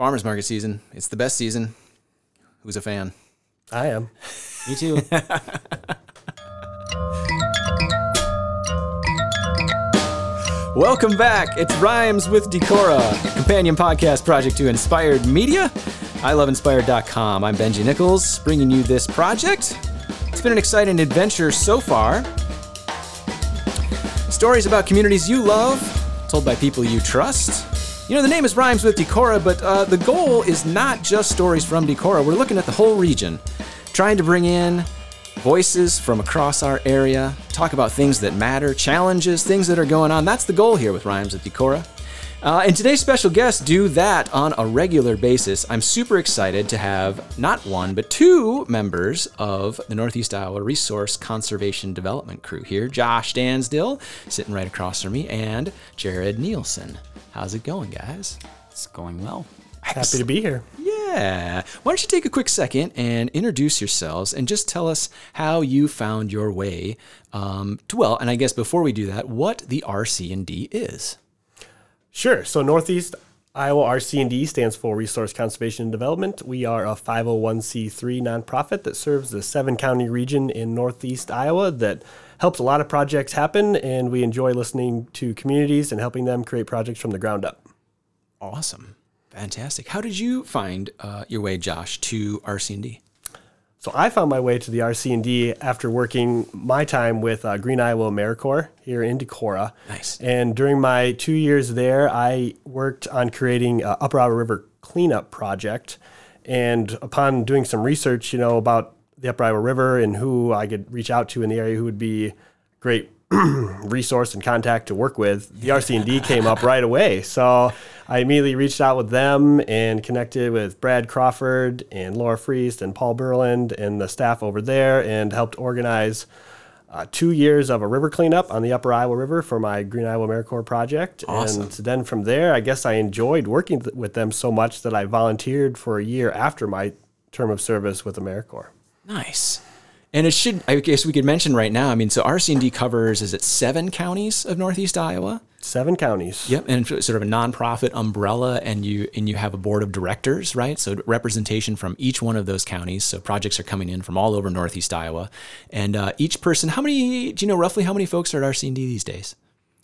Farmers market season. It's the best season. Who's a fan? I am. Me too. Welcome back. It's Rhymes with Decorah, companion podcast project to Inspired Media. I love inspired.com. I'm Benji Nichols, bringing you this project. It's been an exciting adventure so far. Stories about communities you love, told by people you trust. You know, the name is Rhymes with Decorah, but uh, the goal is not just stories from Decorah. We're looking at the whole region, trying to bring in voices from across our area, talk about things that matter, challenges, things that are going on. That's the goal here with Rhymes with Decorah. Uh, and today's special guests do that on a regular basis. I'm super excited to have not one, but two members of the Northeast Iowa Resource Conservation Development crew here Josh Dansdill, sitting right across from me, and Jared Nielsen. How's it going, guys? it's going well. Happy to be here. Yeah. Why don't you take a quick second and introduce yourselves and just tell us how you found your way um, to, well, and I guess before we do that, what the RC&D is. Sure. So Northeast Iowa RC&D stands for Resource Conservation and Development. We are a 501c3 nonprofit that serves the seven county region in Northeast Iowa that helps a lot of projects happen, and we enjoy listening to communities and helping them create projects from the ground up. Awesome. Fantastic. How did you find uh, your way, Josh, to RC&D? So I found my way to the RC&D after working my time with uh, Green Iowa AmeriCorps here in Decorah. Nice. And during my two years there, I worked on creating a Upper Iowa River cleanup project. And upon doing some research, you know, about the Upper Iowa River and who I could reach out to in the area who would be great resource and contact to work with, the RC&D came up right away. So I immediately reached out with them and connected with Brad Crawford and Laura Friest and Paul Berland and the staff over there and helped organize uh, two years of a river cleanup on the Upper Iowa River for my Green Iowa AmeriCorps project. Awesome. And then from there, I guess I enjoyed working th- with them so much that I volunteered for a year after my term of service with AmeriCorps. Nice. And it should, I guess we could mention right now, I mean, so RC&D covers, is it seven counties of Northeast Iowa? Seven counties. Yep, and sort of a nonprofit umbrella, and you and you have a board of directors, right? So representation from each one of those counties. So projects are coming in from all over Northeast Iowa, and uh, each person. How many? Do you know roughly how many folks are at RC&D these days?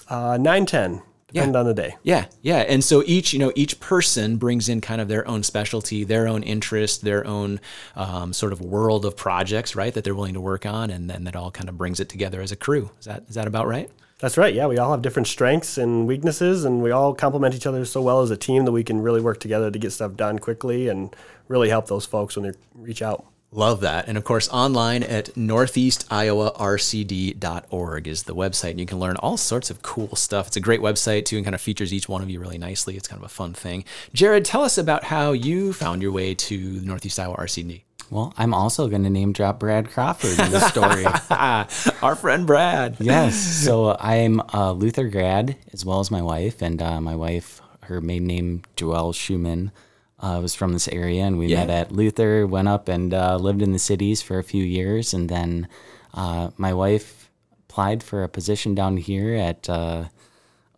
Uh, 9 10, depending on the day. Yeah, yeah, and so each you know each person brings in kind of their own specialty, their own interest, their own um, sort of world of projects, right? That they're willing to work on, and then that all kind of brings it together as a crew. Is that is that about right? That's right. Yeah, we all have different strengths and weaknesses, and we all complement each other so well as a team that we can really work together to get stuff done quickly and really help those folks when they reach out. Love that. And of course, online at northeastiowarcd.org is the website. And you can learn all sorts of cool stuff. It's a great website, too, and kind of features each one of you really nicely. It's kind of a fun thing. Jared, tell us about how you found your way to the Northeast Iowa RCD. Well, I'm also going to name drop Brad Crawford in the story. Our friend Brad. yes. So I'm a Luther grad as well as my wife, and uh, my wife, her maiden name Joelle Schumann, uh, was from this area, and we Yeah. met at Luther. Went up and uh, lived in the cities for a few years, and then uh, my wife applied for a position down here at uh,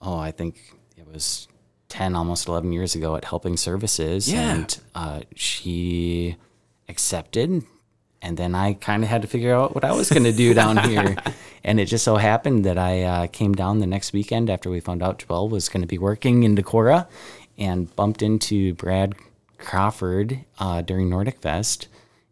oh, I think it was ten, almost eleven years ago at Helping Services, Yeah. and uh, she accepted. And then I kind of had to figure out what I was going to do down here. And it just so happened that I uh, came down the next weekend after we found out Joel was going to be working in Decorah and bumped into Brad Crawford uh, during Nordic Fest.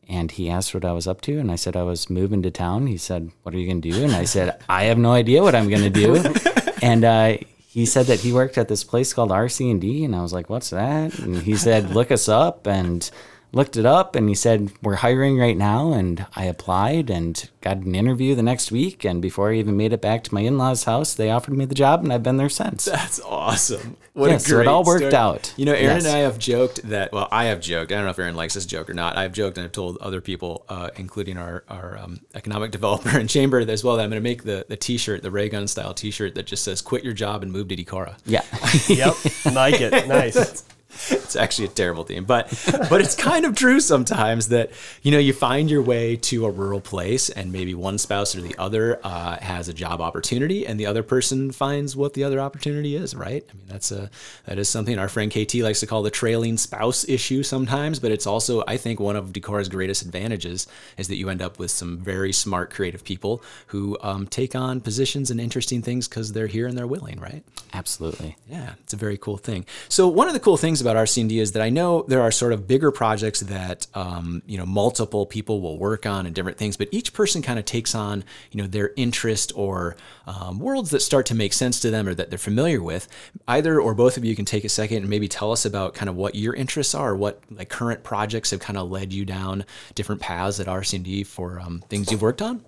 And he asked what I was up to. And I said I was moving to town. He said, What are you going to do? And I said, I have no idea what I'm going to do. and uh, he said that he worked at this place called RC&D. And I was like, What's that? And he said, Look us up. And looked it up and he said we're hiring right now and i applied and got an interview the next week and before i even made it back to my in-laws house they offered me the job and i've been there since That's awesome. What Yeah, so it all worked out. You know, Aaron Yes. and I have joked that, well, I have joked. I don't know if Aaron likes this joke or not. I've joked and I've told other people, uh, including our, our um, economic developer and chamber as well, that I'm going to make the, the t shirt, the Raygun style t shirt that just says, quit your job and move to Decorah. yeah Yep, like it. Nice. It's actually a terrible theme, but but it's kind of true sometimes that you know you find your way to a rural place and maybe one spouse or the other uh, has a job opportunity and the other person finds what the other opportunity is. Right? I mean that's a that is something our friend KT likes to call the trailing spouse issue sometimes, but it's also I think one of Decorah's greatest advantages is that you end up with some very smart creative people who um, take on positions and interesting things because they're here and they're willing. Right? Absolutely. Yeah, it's a very cool thing. So one of the cool things about RC&D is that I know there are sort of bigger projects that um, you know multiple people will work on and different things, but each person kind of takes on you know their interest or um, worlds that start to make sense to them or that they're familiar with. Either or both of you can take a second and maybe tell us about kind of what your interests are, what like current projects have kind of led you down different paths at RC&D for um, things you've worked on.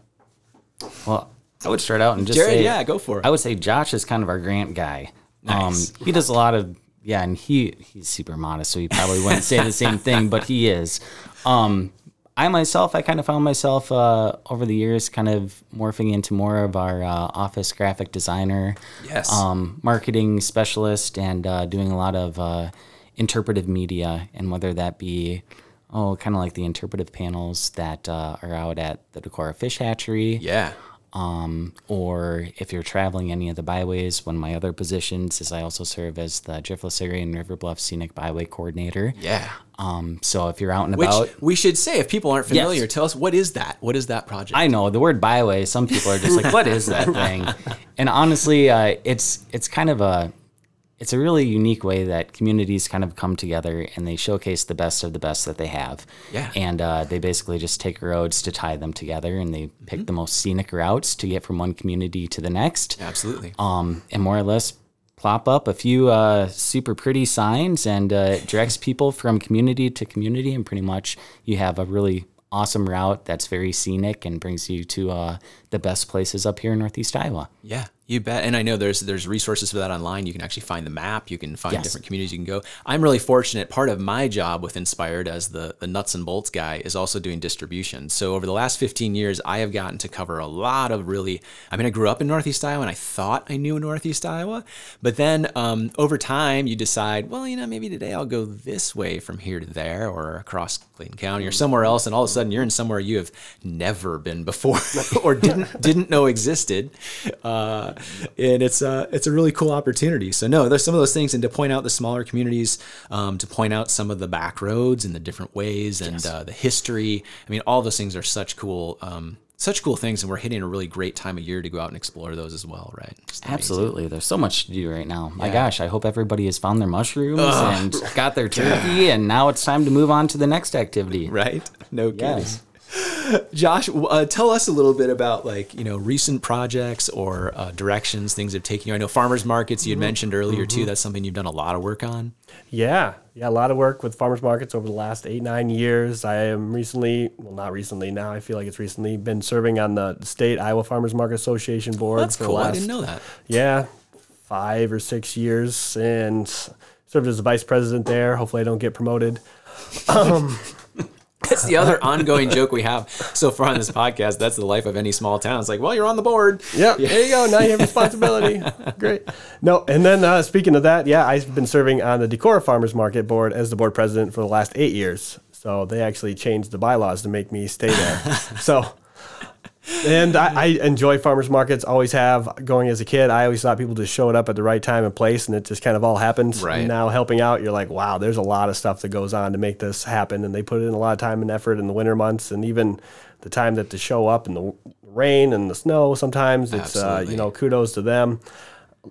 Well, I would start out and just Jared, say, yeah, go for it. I would say Josh is kind of our grant guy. Nice. Um, he does a lot of yeah, and he he's super modest, so he probably wouldn't say the same thing, but he is. Um, I myself, I kind of found myself uh, over the years kind of morphing into more of our uh, office graphic designer, Yes. um, marketing specialist, and uh, doing a lot of uh, interpretive media, and whether that be oh, kind of like the interpretive panels that uh, are out at the Decorah Fish Hatchery, yeah. Um, or if you're traveling any of the byways, one of my other positions is I also serve as the Driftless Area and River Bluff Scenic Byway Coordinator. Yeah. Um, so if you're out and Which about, we should say, if people aren't familiar, tell us what is that? What is that project? I know the word byway. Some people are just like, "What is that thing?" And honestly, uh, it's it's kind of a it's a really unique way that communities kind of come together and they showcase the best of the best that they have. Yeah. And uh, they basically just take roads to tie them together, and they pick Mm-hmm. the most scenic routes to get from one community to the next. Absolutely. um, and more or less plop up a few uh, super pretty signs and uh, it directs people from community to community and pretty much you have a really awesome route that's very scenic and brings you to uh, the best places up here in northeast iowa Yeah, you bet. And I know there's there's resources for that online. You can actually find the map. You can find Yes. different communities you can go. I'm really fortunate. Part of my job with Inspired as the the nuts and bolts guy is also doing distribution. So over the last 15 years, I have gotten to cover a lot of really. I mean, I grew up in Northeast Iowa, and I thought I knew Northeast Iowa, but then um, over time, you decide, well, you know, maybe today I'll go this way from here to there, or across Clayton County, or somewhere else, and all of a sudden you're in somewhere you have never been before, or didn't didn't know existed. Uh, and it's a it's a really cool opportunity. So no, there's some of those things, and to point out the smaller communities, um, to point out some of the back roads and the different ways and uh, the history. I mean, all those things are such cool. Um, such cool things, and we're hitting a really great time of year to go out and explore those as well, right? Absolutely there's so much to do right now my gosh i hope everybody has found their mushrooms and got their turkey and now it's time to move on to the next activity right? No kidding. Yes. Josh, uh, tell us a little bit about like you know recent projects or uh, directions things have taken you. I know farmers markets you had mentioned earlier too. That's something you've done a lot of work on. Yeah, yeah, a lot of work with farmers markets over the last eight nine years. I am recently, well, not recently now. I feel like it's recently been serving on the state Iowa Farmers Market Association board That's for cool. the I didn't know that. yeah five or six years, and served as the vice president there. Hopefully, I don't get promoted. It's the other ongoing joke we have so far on this podcast. That's the life of any small town. It's like, well, you're on the board. Yeah, there you go. Now you have responsibility. Great. No, and then uh, speaking of that, yeah, I've been serving on the Decorah Farmers Market Board as the board president for the last eight years. So they actually changed the bylaws to make me stay there. so, and I, I enjoy farmers markets. Always have. Going as a kid, I always thought people just showed up at the right time and place, and it just kind of all happens. Right. And now helping out, you're like, wow, there's a lot of stuff that goes on to make this happen, and they put in a lot of time and effort in the winter months, and even the time that to show up in the rain and the snow. Sometimes it's uh, you know kudos to them.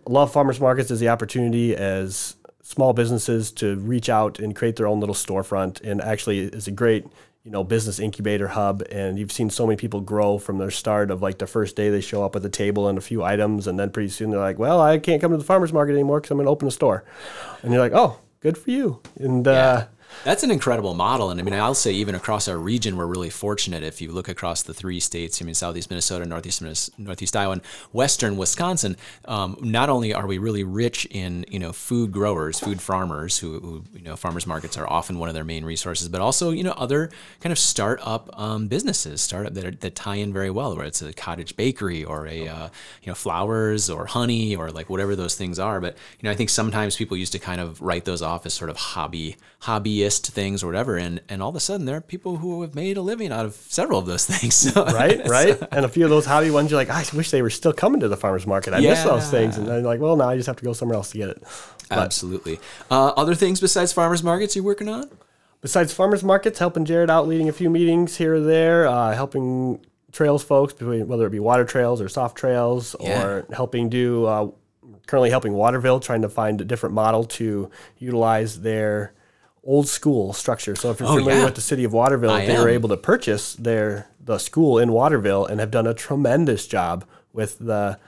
Love farmers markets as the opportunity as small businesses to reach out and create their own little storefront, and actually is a great you know business incubator hub. And you've seen so many people grow from their start of like the first day they show up at the table and a few items, and then pretty soon they're like, well, I can't come to the farmers market anymore because I'm going to open a store, and you're like, oh, good for you. And uh, That's an incredible model. And I mean, I'll say even across our region, we're really fortunate. If you look across the three states, I mean, Southeast Minnesota, Northeast, Northeast Iowa, and Western Wisconsin, um, not only are we really rich in, you know, food growers, food farmers who, who, you know, farmers markets are often one of their main resources, but also, you know, other kind of startup um, businesses, startup that, are, that tie in very well, where it's a cottage bakery or a, uh, you know, flowers or honey or like whatever those things are. But, you know, I think sometimes people used to kind of write those off as sort of hobby, hobbyist things or whatever. And, and all of a sudden there are people who have made a living out of several of those things. right, right. And a few of those hobby ones, you're like, I wish they were still coming to the farmer's market. I yeah. miss those things. And then like, well, now I just have to go somewhere else to get it. But, Absolutely. Uh, other things besides farmers markets you're working on? Besides farmers markets, helping Jared out, leading a few meetings here or there, uh, helping trails folks, between whether it be water trails or soft trails, yeah. or helping do uh, currently helping Waterville, trying to find a different model to utilize their old school structure. So if you're oh, familiar yeah. with the city of Waterville, I they am. were able to purchase their the school in Waterville and have done a tremendous job with the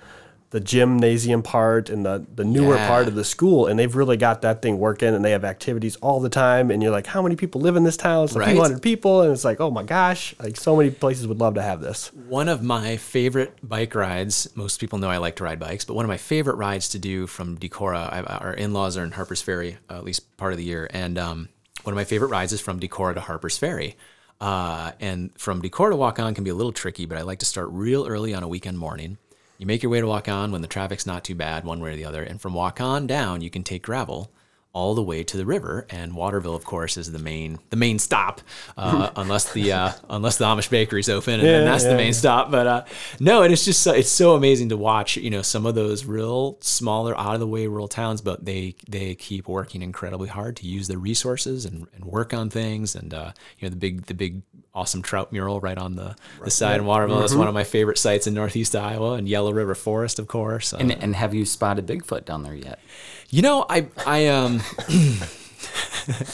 the gymnasium part and the, the newer yeah. part of the school and they've really got that thing working and they have activities all the time and you're like how many people live in this town it's a right. few hundred people and it's like oh my gosh like so many places would love to have this one of my favorite bike rides most people know i like to ride bikes but one of my favorite rides to do from decorah I, our in-laws are in harpers ferry uh, at least part of the year and um, one of my favorite rides is from decorah to harpers ferry uh, and from decorah to Waukon can be a little tricky but i like to start real early on a weekend morning you make your way to Waukon when the traffic's not too bad, one way or the other. And from Waukon down, you can take gravel all the way to the river. And Waterville, of course, is the main the main stop, uh, unless the uh, unless the Amish bakery's open, and yeah, then that's yeah. the main stop. But uh, no, and it's just so, it's so amazing to watch. You know, some of those real smaller, out of the way rural towns, but they they keep working incredibly hard to use their resources and, and work on things. And uh, you know, the big the big awesome trout mural right on the, right. the side in Waterville. Mm-hmm. That's one of my favorite sites in Northeast Iowa, and Yellow River Forest, of course. And, and have you spotted Bigfoot down there yet? You know, I I um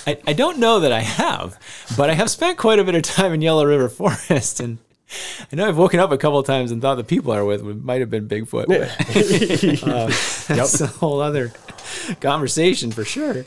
I, I don't know that I have, but I have spent quite a bit of time in Yellow River Forest and I know I've woken up a couple of times and thought the people I was with might have been Bigfoot. But, um, yep. That's a whole other conversation for sure.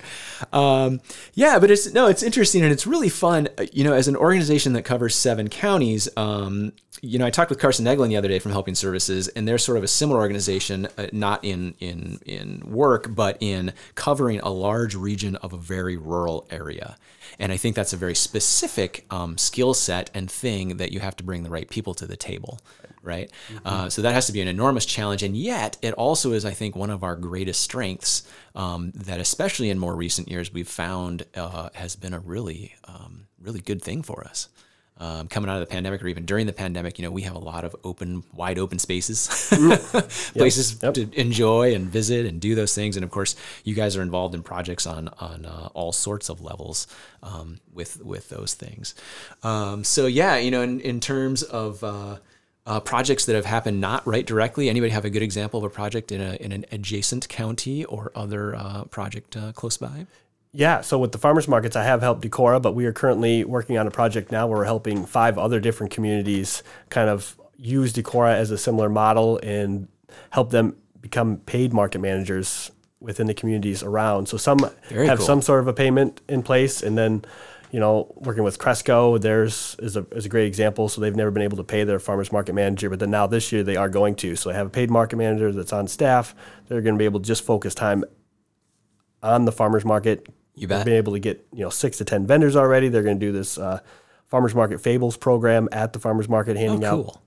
Um, yeah, but it's no, it's interesting and it's really fun. Uh, you know, as an organization that covers seven counties, um, you know, I talked with Carson Eglin the other day from Helping Services, and they're sort of a similar organization, uh, not in in in work, but in covering a large region of a very rural area. And I think that's a very specific um, skill set and thing that you have to bring the right people to the table, right? Mm-hmm. Uh, so that has to be an enormous challenge, and yet it also is, I think, one of our greatest strengths. Um, that especially in more recent years we've found uh, has been a really um, really good thing for us um, coming out of the pandemic or even during the pandemic, you know, we have a lot of open, wide open spaces, places yep. Yep. to enjoy and visit and do those things. And of course, you guys are involved in projects on on uh, all sorts of levels um, with with those things. Um, so yeah, you know, in, in terms of uh, uh, projects that have happened not right directly, anybody have a good example of a project in a in an adjacent county or other uh, project uh, close by? Yeah, so with the farmers markets, I have helped Decorah, but we are currently working on a project now where we're helping five other different communities kind of use Decorah as a similar model and help them become paid market managers within the communities around. So some Very have cool. some sort of a payment in place, and then you know, working with Cresco, there's is a is a great example. So they've never been able to pay their farmers market manager, but then now this year they are going to. So they have a paid market manager that's on staff. They're going to be able to just focus time on the farmers market, you bet. They've been able to get you know six to ten vendors already. They're going to do this uh, farmers market fables program at the farmers market, handing oh, cool. out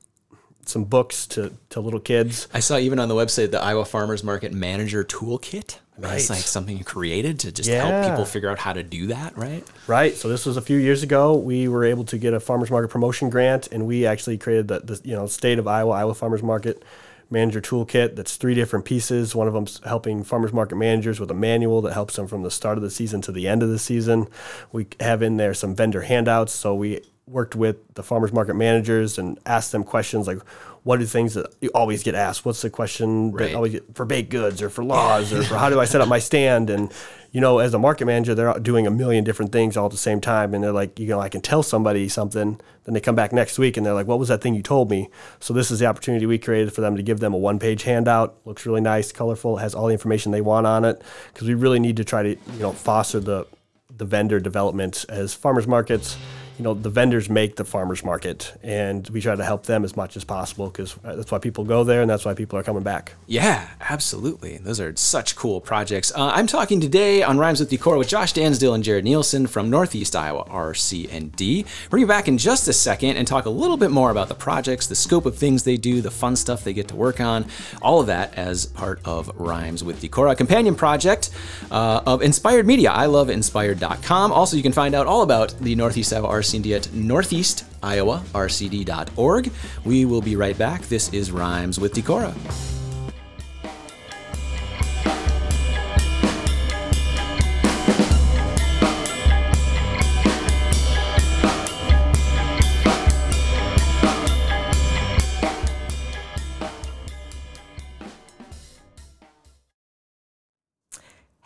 some books to, to little kids. I saw even on the website the Iowa Farmers Market Manager Toolkit. Right. It's like something you created to just yeah. help people figure out how to do that, right? Right. So this was a few years ago. We were able to get a farmers market promotion grant, and we actually created the, the you know state of Iowa Iowa Farmers Market manager toolkit that's three different pieces. One of them's helping farmers market managers with a manual that helps them from the start of the season to the end of the season. We have in there some vendor handouts. So we worked with the farmers market managers and asked them questions like, what are things that you always get asked? What's the question right. that always get for baked goods or for laws or for how do I set up my stand? And you know, as a market manager, they're doing a million different things all at the same time, and they're like, you know, I can tell somebody something, then they come back next week and they're like, what was that thing you told me? So this is the opportunity we created for them to give them a one-page handout. Looks really nice, colorful, has all the information they want on it, because we really need to try to you know foster the the vendor development as farmers markets you know the vendors make the farmers market and we try to help them as much as possible because that's why people go there and that's why people are coming back Yeah, absolutely. Those are such cool projects. Uh, I'm talking today on Rhymes with Decorah with Josh Dansdill and Jared Nielsen from Northeast Iowa RC&D. Bring you back in just a second and talk a little bit more about the projects, the scope of things they do, the fun stuff they get to work on, all of that as part of Rhymes with Decorah, a companion project uh, of Inspired Media. I love inspired.com. Also, you can find out all about the Northeast Iowa RC&D at Northeast Iowa, rcd.org. We will be right back. This is Rhymes with Decorah.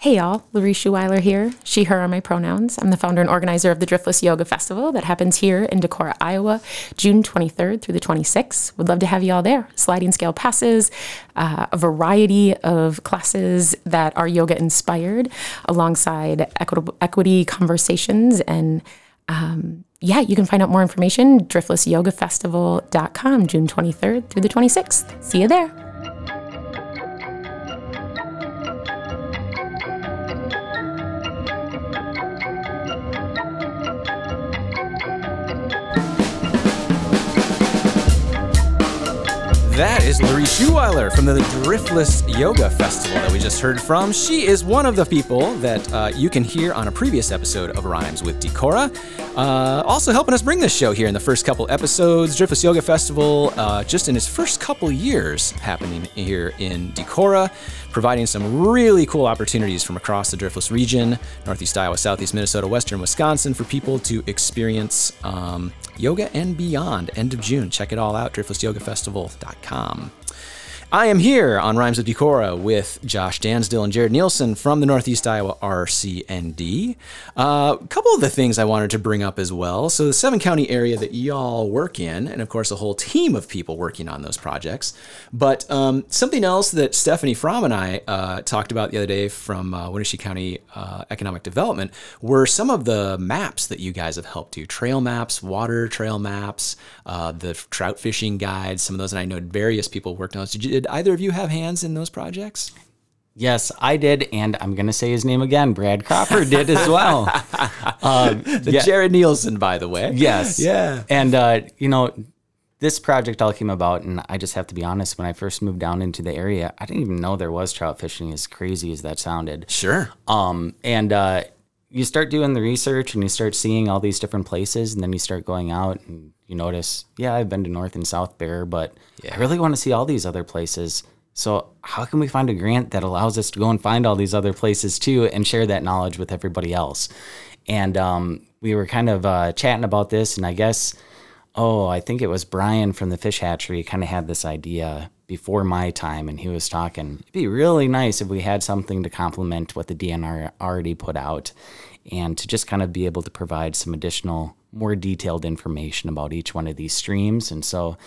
Hey y'all, Laurie Schuweiler here. She, her are my pronouns. I'm the founder and organizer of the Driftless Yoga Festival that happens here in Decorah, Iowa, June 23rd through the 26th. Would love to have you all there. Sliding scale passes, uh, a variety of classes that are yoga inspired, alongside equitable, equity conversations and um, yeah, you can find out more information driftlessyogafestival.com, June 23rd through the 26th. See you there. Is Laurie Schuweiler from the Driftless Yoga Festival that we just heard from. She is one of the people that uh, you can hear on a previous episode of Rhymes with Decorah. Uh, also helping us bring this show here in the first couple episodes. Driftless Yoga Festival, uh, just in its first couple years happening here in Decorah, providing some really cool opportunities from across the Driftless region, Northeast Iowa, Southeast Minnesota, Western Wisconsin, for people to experience um, yoga and beyond. End of June. Check it all out, driftlessyogafestival.com. I am here on Rhymes of Decorah with Josh Dansdill and Jared Nielsen from the Northeast Iowa RC&D. Uh, a couple of the things I wanted to bring up as well. So, the seven county area that y'all work in, and of course, a whole team of people working on those projects. But um, something else that Stephanie Fromm and I uh, talked about the other day from uh, Winneshiek County uh, Economic Development were some of the maps that you guys have helped do trail maps, water trail maps, uh, the trout fishing guides, some of those. And I know various people worked on those. Did, you, did either of you have hands in those projects? Yes, I did, and I'm going to say his name again. Brad Crawford did as well. Um, The yeah, Jared Nielsen, by the way. yes, Yeah. and uh, you know, this project all came about, and I just have to be honest. When I first moved down into the area, I didn't even know there was trout fishing. As crazy as that sounded, Sure. um, and uh, you start doing the research and you start seeing all these different places, and then you start going out and you notice, yeah, I've been to North and South Bear, but I really want to see all these other places. So how can we find a grant that allows us to go and find all these other places too, and share that knowledge with everybody else? And um, we were kind of uh, chatting about this, and I guess, oh, I think it was Brian from the fish hatchery kind of had this idea before my time, and he was talking. It'd be really nice if we had something to complement what the DNR already put out, and to just kind of be able to provide some additional, more detailed information about each one of these streams. And so,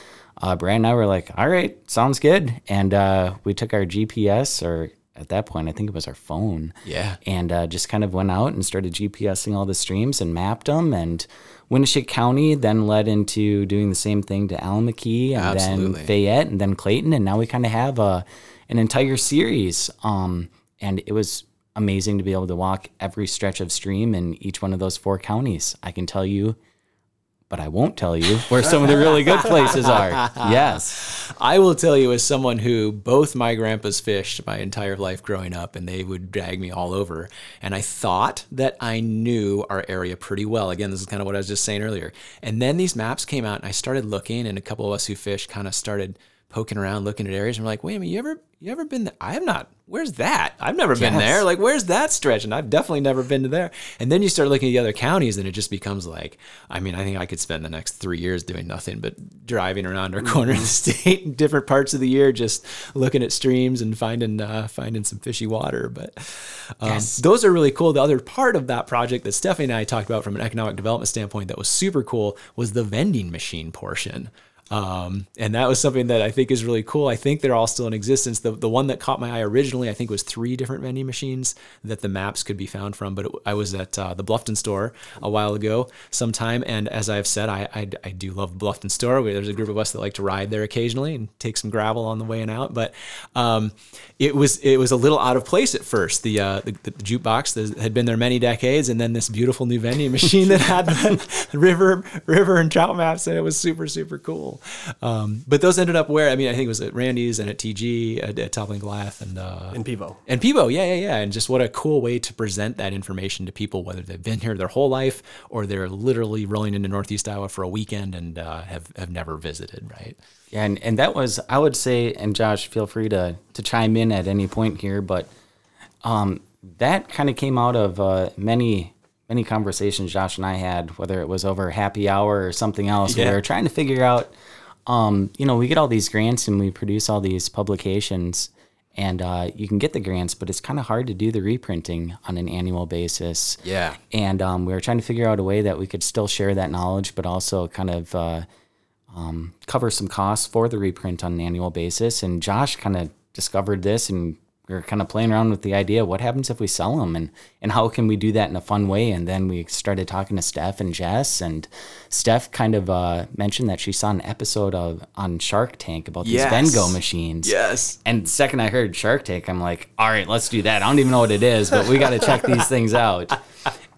uh, Brian and I were like, "All right, sounds good," and uh, we took our GPS or at that point, I think it was our phone. Yeah. And uh, just kind of went out and started GPSing all the streams and mapped them. And Winneshiek County then led into doing the same thing to Allamakee and Absolutely. then Fayette and then Clayton. And now we kind of have a, an entire series. Um, and it was amazing to be able to walk every stretch of stream in each one of those four counties. I can tell you, but I won't tell you where some of the really good places are. Yes. I will tell you, as someone who both my grandpas fished my entire life growing up, and they would drag me all over. And I thought that I knew our area pretty well. Again, this is kind of what I was just saying earlier. And then these maps came out, and I started looking, and a couple of us who fished kind of started poking around, looking at areas, and we're like, "Wait a minute, you ever, you ever been there? I have not. Where's that? I've never been there. Like, where's that stretch? And I've definitely never been to there. And then you start looking at the other counties, and it just becomes like, I mean, I think I could spend the next three years doing nothing but driving around our corner of the state in different parts of the year, just looking at streams and finding uh, finding some fishy water. But um, those are really cool. The other part of that project that Stephanie and I talked about from an economic development standpoint that was super cool was the vending machine portion. Um, and that was something that I think is really cool. I think they're all still in existence. The, the one that caught my eye originally, I think, was three different vending machines that the maps could be found from. But it, I was at uh, the Bluffton store a while ago, sometime. And as I've said, I, I, I do love Bluffton store. We, there's a group of us that like to ride there occasionally and take some gravel on the way and out. But um, it was it was a little out of place at first. The, uh, the, the jukebox that had been there many decades, and then this beautiful new vending machine that had the river river and trout maps, and it was super super cool. Um, but those ended up where I mean I think it was at Randy's and at TG at, at Toppling Goliath and uh, In Pivo. and Pivo, yeah, yeah, yeah. And just what a cool way to present that information to people, whether they've been here their whole life or they're literally rolling into Northeast Iowa for a weekend and uh, have, have never visited, right? Yeah, and, and that was I would say, and Josh, feel free to to chime in at any point here, but um, that kind of came out of uh, many many conversations Josh and I had, whether it was over happy hour or something else. Yeah. We were trying to figure out, um, you know, we get all these grants and we produce all these publications, and uh, you can get the grants, but it's kind of hard to do the reprinting on an annual basis. Yeah. And um, we were trying to figure out a way that we could still share that knowledge, but also kind of uh, um, cover some costs for the reprint on an annual basis. And Josh kind of discovered this, and we were kind of playing around with the idea: what happens if we sell them, and and how can we do that in a fun way? And then we started talking to Steph and Jess, and Steph kind of uh, mentioned that she saw an episode of on Shark Tank about these Yes. Vengo machines. Yes. And the second I heard Shark Tank, I'm like, all right, let's do that. I don't even know what it is, but we got to check these things out.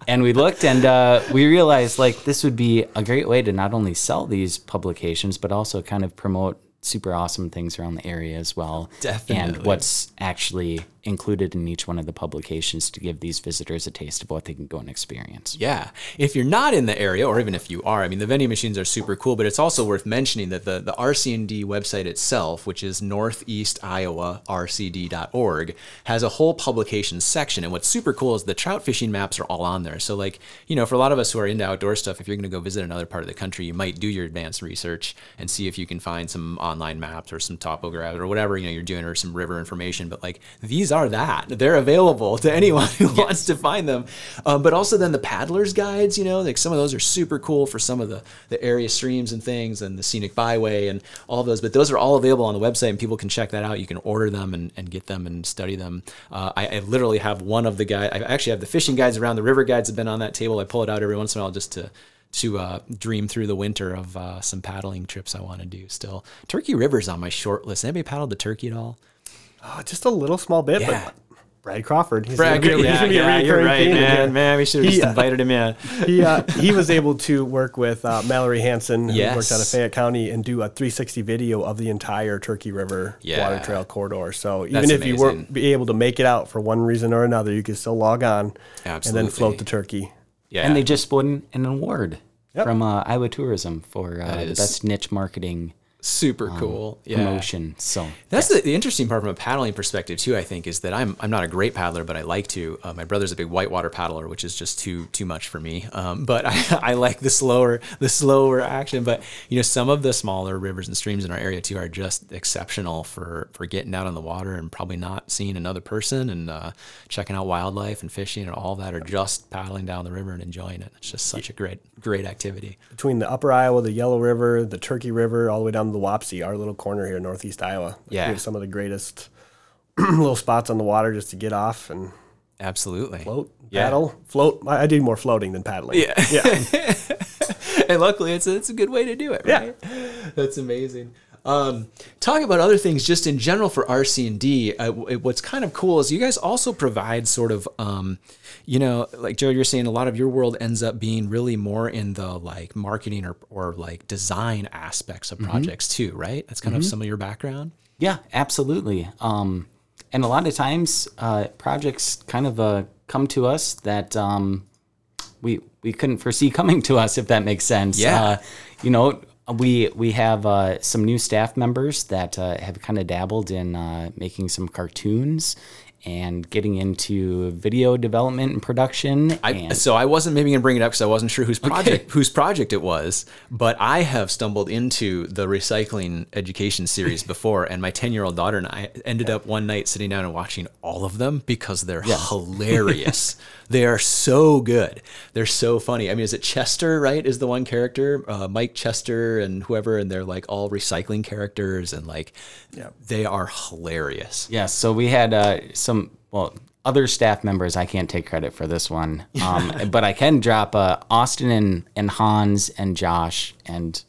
And we looked and uh, we realized like this would be a great way to not only sell these publications, but also kind of promote super awesome things around the area as well. Definitely. And what's actually included in each one of the publications to give these visitors a taste of what they can go and experience. Yeah. If you're not in the area, or even if you are, I mean, the vending machines are super cool, but it's also worth mentioning that the, the RC&D website itself, which is northeastiowarcd.org, has a whole publications section. And what's super cool is the trout fishing maps are all on there. So, like, you know, for a lot of us who are into outdoor stuff, if you're going to go visit another part of the country, you might do your advanced research and see if you can find some online maps or some topograph or whatever, you know, you're doing or some river information. But like, these are that. They're available to anyone who wants to find them. Um, but also then the paddlers guides, you know, like some of those are super cool for some of the, the area streams and things and the scenic byway and all those. But those are all available on the website and people can check that out. You can order them and, and get them and study them. Uh, I, I literally have one of the guys, I actually have the fishing guides around the river guides have been on that table. I pull it out every once in a while just to to uh, dream through the winter of uh, some paddling trips I want to do still. Turkey River's on my short list. Anybody paddled the Turkey at all? Oh, just a little small bit, Yeah. but Brad Crawford. He's Brad, gonna be- he's yeah, gonna be a yeah, you're right, theme man. here. Man, we should have just uh, invited him in. he uh, he was able to work with uh, Mallory Hanson, who Yes. works out of Fayette County, and do a 360 video of the entire Turkey River Yeah. water trail corridor. So even That's if you weren't be able to make it out for one reason or another, you could still log on and then float the turkey. Yeah, And they just won an award Yep. from uh, Iowa Tourism for uh, the best niche marketing super cool. Yeah. promotion. So That's the, the interesting part from a paddling perspective too. I think is that I'm I'm not a great paddler, but I like to. Uh, my brother's a big whitewater paddler, which is just too too much for me. Um, but I, I like the slower the slower action. But you know, some of the smaller rivers and streams in our area too are just exceptional for for getting out on the water and probably not seeing another person and uh, checking out wildlife and fishing and all that, or just paddling down the river and enjoying it. It's just such a great great activity. Between the Upper Iowa, the Yellow River, the Turkey River, all the way down the Wapsie, our little corner here in Northeast Iowa. Yeah. we have some of the greatest little spots on the water just to get off and Absolutely. float, Yeah. paddle, float. I I do more floating than paddling. Yeah. yeah. and luckily it's a, it's a good way to do it right that's amazing um, talking about other things just in general for rc&d uh, what's kind of cool is you guys also provide sort of um, you know like joe you're saying a lot of your world ends up being really more in the like marketing or, or like design aspects of projects too right that's kind of some of your background Yeah, absolutely. Um, and a lot of times, uh, projects kind of uh, come to us that um, we we couldn't foresee coming to us, if that makes sense. Yeah. Uh, you know, we we have uh, some new staff members that uh, have kind of dabbled in uh, making some cartoons and getting into video development and production. I, and so I wasn't maybe gonna bring it up because I wasn't sure whose project whose project it was, but I have stumbled into the recycling education series before, and my ten year old daughter and I ended up one night sitting down and watching all of them because they're hilarious. they are so good. They're so funny. I mean, is it Chester? Right? Is the one character uh, Mike Chester and whoever, and they're like all recycling characters, and like they are hilarious. Yes, so we had uh, some well other staff members. I can't take credit for this one, um, but I can drop uh, Austin and and Hans and Josh and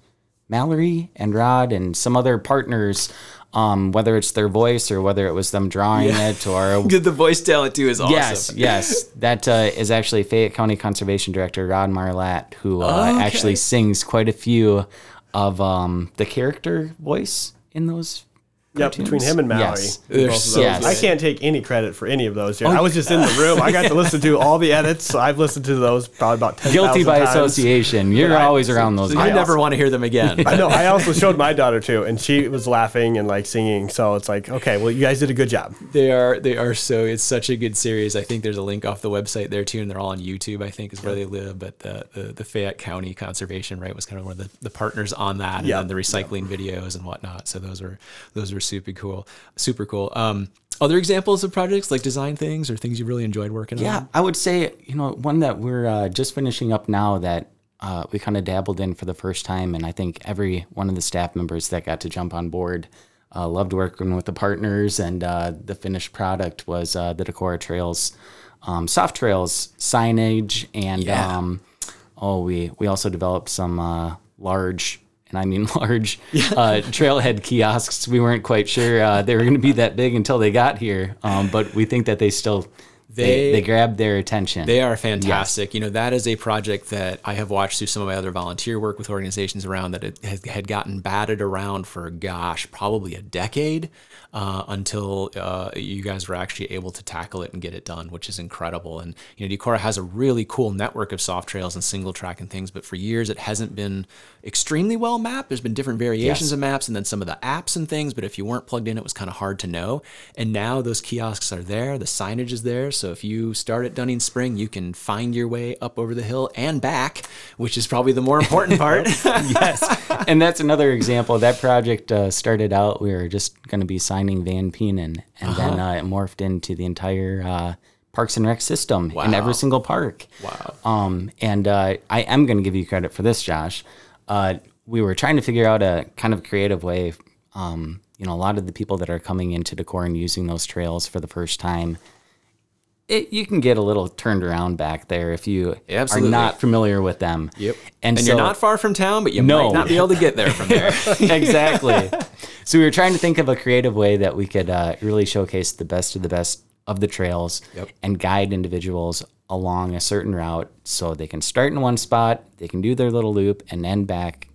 Mallory and Rod and some other partners. Um, whether it's their voice or whether it was them drawing it or Good. The voice talent too is awesome. Yes, yes. That uh, is actually Fayette County Conservation Director Rod Marlatt, who uh, Okay. actually sings quite a few of um, the character voice in those. Yep, between him and Mallory. Yes. both of those. so Yes. I can't take any credit for any of those. Here. I oh. was just in the room. I got to listen to all the edits. So I've listened to those probably about 10,000 Guilty by times. association. You're I- always around those So guys. you never want to hear them again. I know. I also showed my daughter too, and she was laughing and like singing. So it's like, okay, well, you guys did a good job. They are they are so it's such a good series. I think there's a link off the website there too, and they're all on YouTube. I think is where they live. But the, the the Fayette County Conservation right was kind of one of the, the partners on that, and Yeah. then the recycling videos and whatnot. So those were those were super cool, super cool. Um, other examples of projects like design things or things you really enjoyed working on. Yeah, I would say you know one that we're uh, just finishing up now that uh, we kind of dabbled in for the first time, and I think every one of the staff members that got to jump on board uh, loved working with the partners, and uh, the finished product was uh, the Decorah Trails, um, soft trails signage, and Yeah. um, oh, we we also developed some uh, large. And I mean large uh, trailhead kiosks. We weren't quite sure uh, they were going to be that big until they got here, um, but we think that they still they, They- they grabbed their attention. They are fantastic. You know, that is a project that I have watched through some of my other volunteer work with organizations around that it has, had gotten batted around for, gosh, probably a decade uh, until uh, you guys were actually able to tackle it and get it done, which is incredible. And, you know, Decorah has a really cool network of soft trails and single track and things, but for years it hasn't been extremely well mapped. There's been different variations Yes. of maps and then some of the apps and things, but if you weren't plugged in, it was kind of hard to know. And now those kiosks are there, the signage is there. So if you start at Dunning Spring, you can find your way up over the hill and back, which is probably the more important part. yes, and that's another example. That project uh, started out. We were just going to be signing Van Peenen, and then uh, it morphed into the entire uh, Parks and Rec system in every single park. Wow. Um, and uh, I am going to give you credit for this, Josh. Uh, we were trying to figure out a kind of creative way. Um, you know, a lot of the people that are coming into Decor and using those trails for the first time. It, you can get a little turned around back there if you Absolutely. are not familiar with them. Yep. And, And, so, you're not far from town, but you No. might not be able to get there from there. exactly. So we were trying to think of a creative way that we could uh, really showcase the best of the best of the trails Yep. and guide individuals along a certain route so they can start in one spot, they can do their little loop, and end back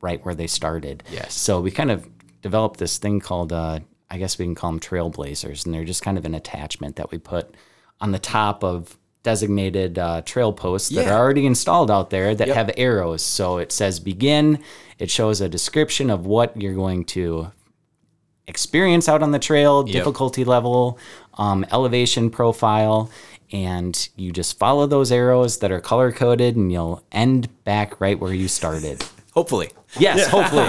right where they started. Yes. So we kind of developed this thing called, uh, I guess we can call them trailblazers, and they're just kind of an attachment that we put on the top of designated uh, trail posts that are already installed out there that Yep. have arrows. So it says begin. It shows a description of what you're going to experience out on the trail, difficulty level, um, elevation profile, and you just follow those arrows that are color coded, and you'll end back right where you started. Hopefully. Yes, hopefully.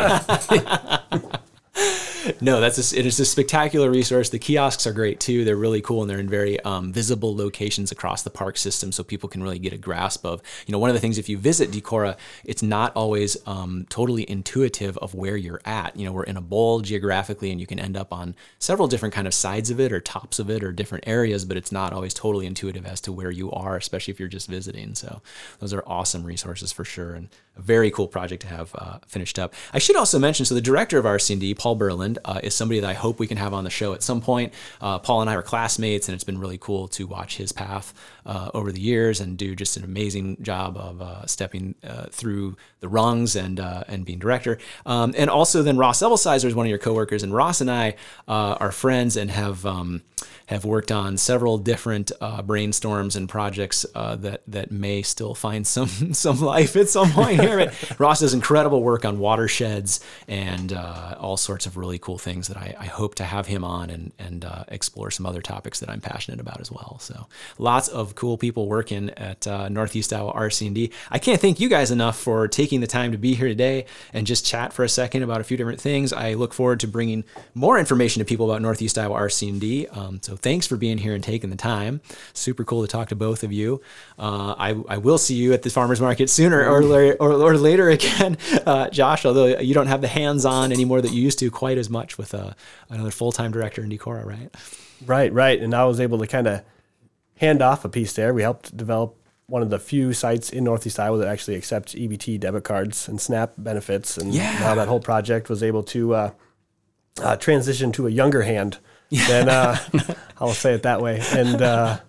No, that's a, it is a spectacular resource. The kiosks are great too. They're really cool and they're in very um, visible locations across the park system, so people can really get a grasp of. You know, one of the things if you visit Decorah, it's not always um, totally intuitive of where you're at. You know, we're in a bowl geographically, and you can end up on several different kind of sides of it or tops of it or different areas, but it's not always totally intuitive as to where you are, especially if you're just visiting. So those are awesome resources for sure, and a very cool project to have uh, finished up. I should also mention, so the director of RCD, Paul Uh, is somebody that I hope we can have on the show at some point. Uh, Paul and I are classmates, and it's been really cool to watch his path uh, over the years and do just an amazing job of uh, stepping uh, through the rungs and uh, and being director. Um, and also, then Ross Evelsizer is one of your coworkers, and Ross and I uh, are friends and have. Um, have worked on several different uh, brainstorms and projects uh, that that may still find some some life at some point here. But Ross does incredible work on watersheds and uh, all sorts of really cool things that I, I hope to have him on and, and uh, explore some other topics that I'm passionate about as well. So lots of cool people working at uh, Northeast Iowa RC&D. I can't thank you guys enough for taking the time to be here today and just chat for a second about a few different things. I look forward to bringing more information to people about Northeast Iowa RC&D. Um, so thanks for being here and taking the time. Super cool to talk to both of you. Uh, I, I will see you at the farmers market sooner or, or, or later again, uh, Josh. Although you don't have the hands-on anymore that you used to quite as much with uh, another full-time director in Decorah, right? Right, right. And I was able to kind of hand off a piece there. We helped develop one of the few sites in Northeast Iowa that actually accepts EBT debit cards and SNAP benefits. And Yeah. now that whole project was able to uh, uh, transition to a younger hand. Then uh, I'll say it that way. And uh,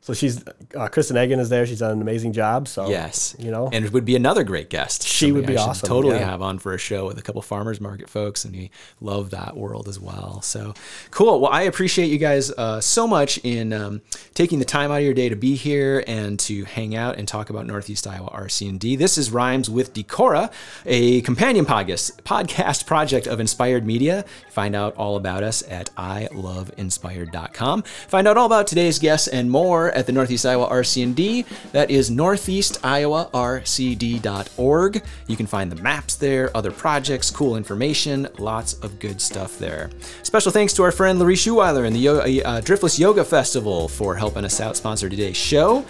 so she's uh, Kristen Egan is there. She's done an amazing job. So Yes. you know, and it would be another great guest. She would be awesome, Totally yeah. have on for a show with a couple farmers market folks, and we love that world as well. So cool. Well, I appreciate you guys uh, so much in um, taking the time out of your day to be here and to hang out and talk about Northeast Iowa RC&D. This is Rhymes with Decorah, a companion podcast podcast project of Inspired Media. Find out all about us at iloveinspired.com. Find out all about today's guests and more at the Northeast Iowa RC&D. That is northeastiowarcd.org. You can find the maps there, other projects, cool information, lots of good stuff there. Special thanks to our friend Laurie Schuweiler and the Yo- uh, Driftless Yoga Festival for helping us out, sponsor today's show.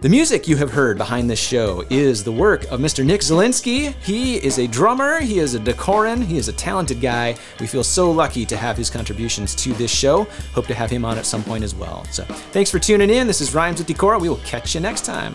The music you have heard behind this show is the work of Mr. Nick Zielinski. He is a drummer, he is a decoran, he is a talented guy. We feel so lucky to have his contributions to this show. Hope to have him on at some point as well. So thanks for tuning in. This is Rhymes with Decorah. We will catch you next time.